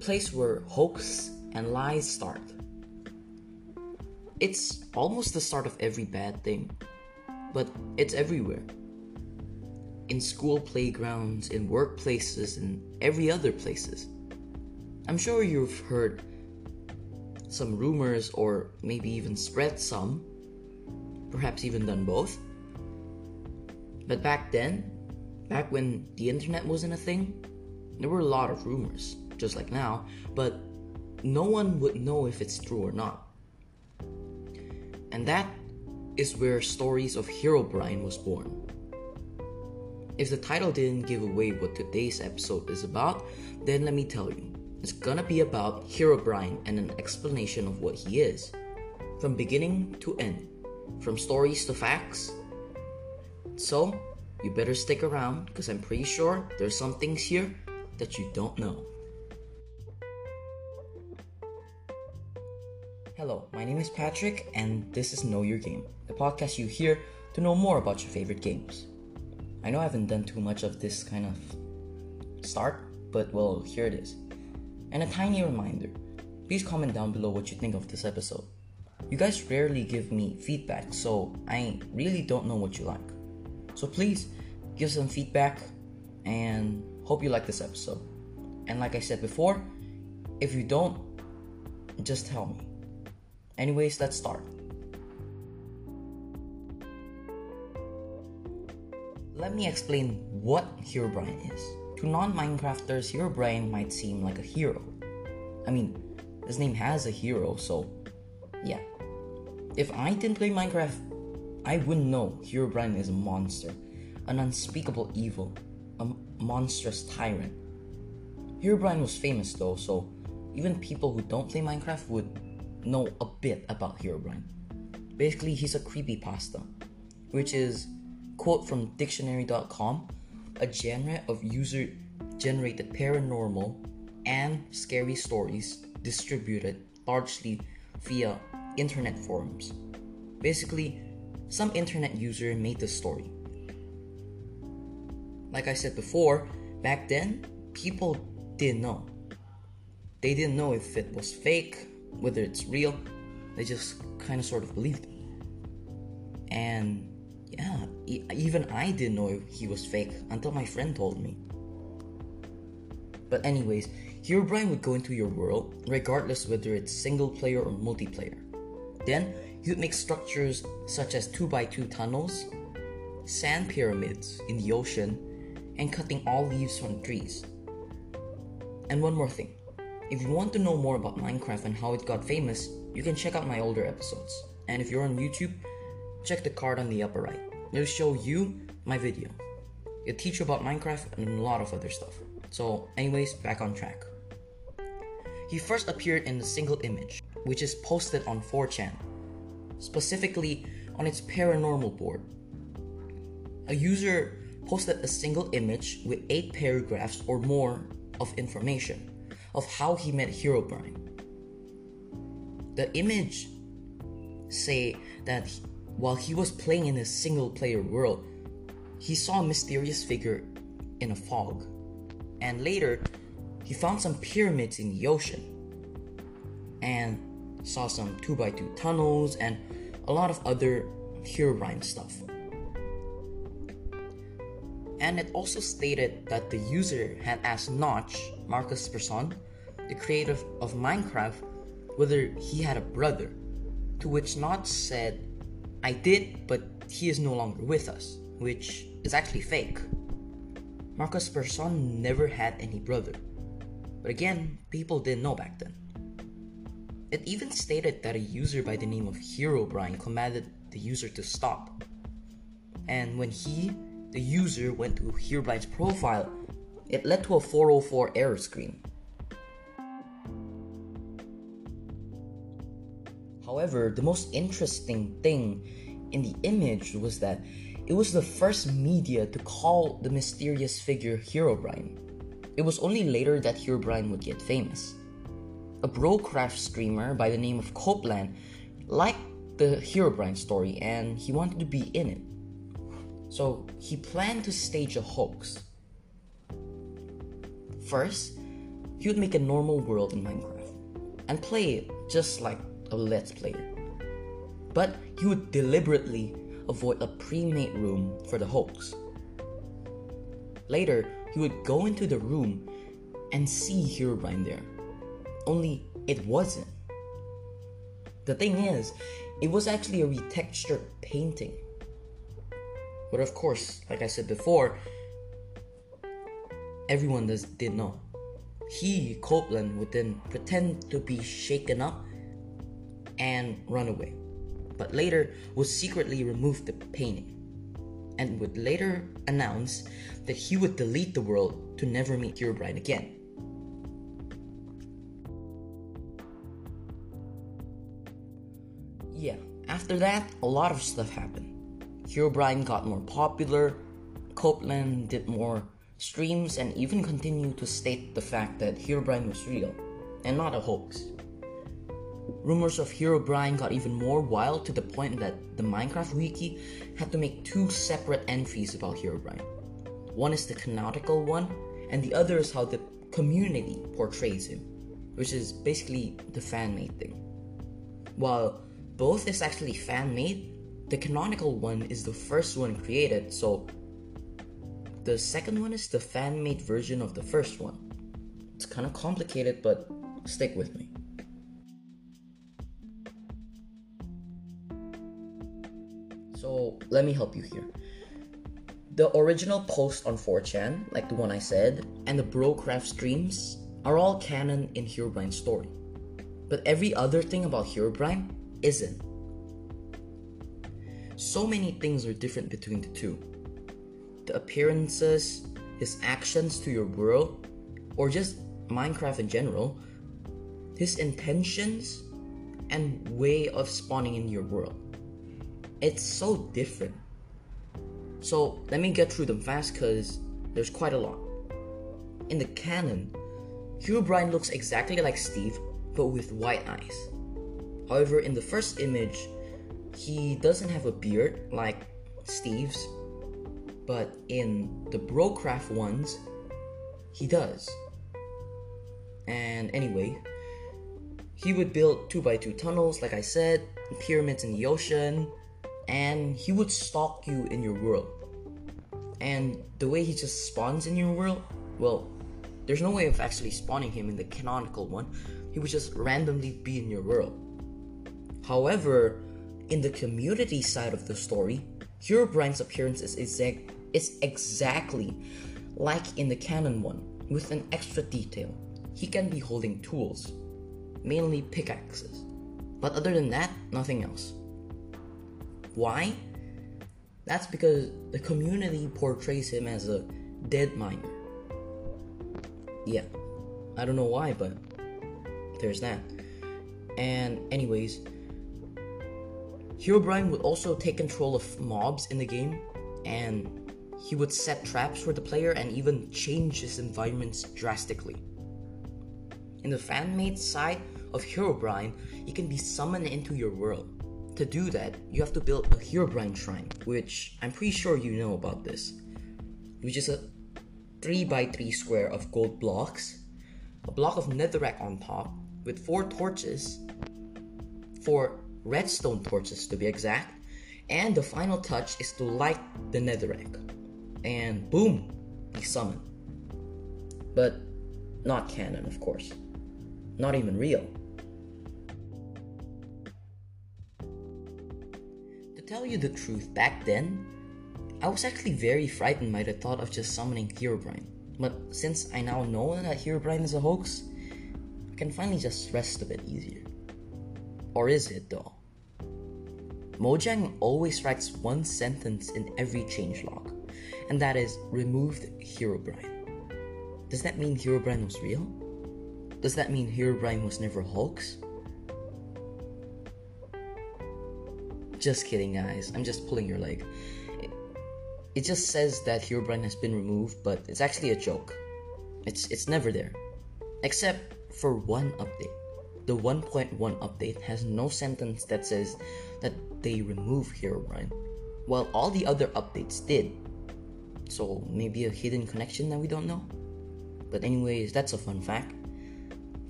place where hoax and lies start. It's almost the start of every bad thing, but it's everywhere. In school playgrounds, in workplaces, and every other places. I'm sure you've heard some rumors or maybe even spread some, perhaps even done both. But back then, back when the internet wasn't a thing, there were a lot of rumors, just like now, but no one would know if it's true or not. And that is where Stories of Herobrine was born. If the title didn't give away what today's episode is about, then let me tell you. It's gonna be about Hero Herobrine and an explanation of what he is. From beginning to end. From stories to facts. So, you better stick around because I'm pretty sure there's some things here that you don't know. Hello, my name is Patrick, and this is Know Your Game, the podcast you hear to know more about your favorite games. I know I haven't done too much of this kind of start, but well, here it is. And a tiny reminder please comment down below what you think of this episode. You guys rarely give me feedback, so I really don't know what you like. So please give some feedback and hope you like this episode. And like I said before, if you don't, just tell me. Anyways, let's start. Let me explain what Herobrine is. To non Minecrafters, Herobrine might seem like a hero. I mean, his name has a hero, so yeah. If I didn't play Minecraft, I wouldn't know Herobrine is a monster, an unspeakable evil, a monstrous tyrant. Herobrine was famous though, so even people who don't play Minecraft would know a bit about Herobrine. Basically, he's a creepypasta, which is quote from dictionary.com a genre of user generated paranormal and scary stories distributed largely via internet forums. Basically, some internet user made the story. Like I said before, back then, people didn't know. They didn't know if it was fake, whether it's real. They just kind of sort of believed it. And yeah, e- even I didn't know he was fake until my friend told me. But anyways, Herobrine would go into your world, regardless whether it's single player or multiplayer. Then, you'd make structures such as 2x2 tunnels, sand pyramids in the ocean, and cutting all leaves from trees. And one more thing. If you want to know more about Minecraft and how it got famous, you can check out my older episodes. And if you're on YouTube, check the card on the upper right. It'll show you my video. It'll teach you about Minecraft and a lot of other stuff. So, anyways, back on track. He first appeared in a single image, which is posted on 4chan, specifically on its paranormal board. A user posted a single image with 8 paragraphs or more of information of how he met Herobrine. The image say that he- while he was playing in a single player world, he saw a mysterious figure in a fog. And later, he found some pyramids in the ocean and saw some 2x2 tunnels and a lot of other Herobrine stuff. And it also stated that the user had asked Notch, Markus Persson, the creator of Minecraft, whether he had a brother. To which Notch said, I did, but he is no longer with us, which is actually fake. Markus Persson never had any brother. But again, people didn't know back then. It even stated that a user by the name of Hero Brian commanded the user to stop. And when he, the user, went to Herobrine's profile, it led to a 404 error screen. However, the most interesting thing in the image was that it was the first media to call the mysterious figure Herobrine. It was only later that Herobrine would get famous. A Brocraft streamer by the name of Copeland liked the Herobrine story and he wanted to be in it. So he planned to stage a hoax. First, he would make a normal world in Minecraft and play it just like a Let's Player. But he would deliberately avoid a pre made room for the hoax. Later, he would go into the room and see Herobrine there. Only it wasn't. The thing is, it was actually a retextured painting. But of course, like I said before, everyone does, did know. He, Copeland, would then pretend to be shaken up and run away, but later would secretly remove the painting and would later announce that he would delete the world to never meet Herobrine again. Yeah, after that, a lot of stuff happened. Herobrine got more popular, Copeland did more streams, and even continued to state the fact that Herobrine was real and not a hoax. Rumors of Hero Brian got even more wild to the point that the Minecraft wiki had to make two separate entries about Hero Brian. One is the canonical one, and the other is how the community portrays him, which is basically the fan made thing. While both is actually fan made, the canonical one is the first one created, so the second one is the fan made version of the first one. It's kind of complicated, but stick with me. So let me help you here. The original post on 4chan, like the one I said, and the Brocraft streams are all canon in Herobrine's story. But every other thing about Herobrine isn't. So many things are different between the two. The appearances, his actions to your world, or just Minecraft in general, his intentions, and way of spawning in your world. It's so different. So let me get through them fast because there's quite a lot. In the canon, Herobrine looks exactly like Steve, but with white eyes. However, in the first image, he doesn't have a beard like Steve's, but in the Brocraft ones, he does. And anyway, he would build 2x2 tunnels, like I said, pyramids in the ocean, and he would stalk you in your world. And the way he just spawns in your world, well, there's no way of actually spawning him in the canonical one. He would just randomly be in your world. However, in the community side of the story, Herobrine's appearance is, exact, is exactly like in the canon one, with an extra detail. He can be holding tools, mainly pickaxes. But other than that, nothing else. Why? That's because the community portrays him as a dead miner. Yeah, I don't know why, but there's that. And, anyways, Herobrine would also take control of mobs in the game, and he would set traps for the player and even change his environments drastically. In the fan made side of Herobrine, he can be summoned into your world. To do that, you have to build a Herobrine shrine, which I'm pretty sure you know about this, which is a 3x3 square of gold blocks, a block of netherrack on top, with four torches, four redstone torches to be exact, and the final touch is to light the netherrack. And boom, he's summoned. But not canon, of course. Not even real. Tell you the truth, back then, I was actually very frightened by the thought of just summoning Herobrine. But since I now know that Herobrine is a hoax, I can finally just rest a bit easier. Or is it though? Mojang always writes one sentence in every changelog, and that is removed Herobrine. Does that mean Herobrine was real? Does that mean Herobrine was never a hoax? Just kidding, guys. I'm just pulling your leg. It, just says that Herobrine has been removed, but it's actually a joke. It's it's never there, except for one update. The 1.1 update has no sentence that says that they remove Herobrine, while all the other updates did. So maybe a hidden connection that we don't know. But anyways, that's a fun fact.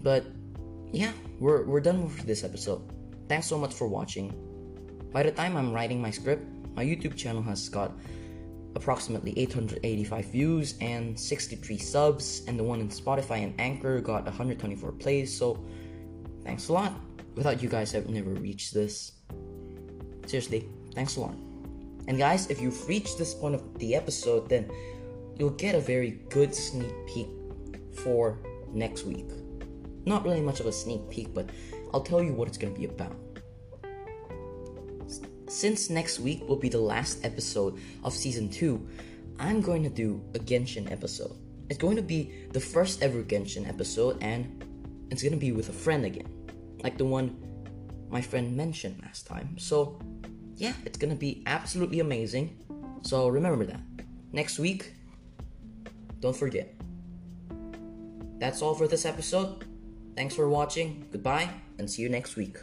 But yeah, we're, we're done with this episode. Thanks so much for watching. By the time I'm writing my script, my YouTube channel has got approximately 885 views and 63 subs, and the one in Spotify and Anchor got 124 plays. So, thanks a lot. Without you guys, I've never reached this. Seriously, thanks a lot. And guys, if you've reached this point of the episode, then you'll get a very good sneak peek for next week. Not really much of a sneak peek, but I'll tell you what it's gonna be about. Since next week will be the last episode of season 2, I'm going to do a Genshin episode. It's going to be the first ever Genshin episode, and it's gonna be with a friend again, like the one my friend mentioned last time. So, yeah, it's gonna be absolutely amazing. So, remember that. Next week, don't forget. That's all for this episode. Thanks for watching, goodbye, and see you next week.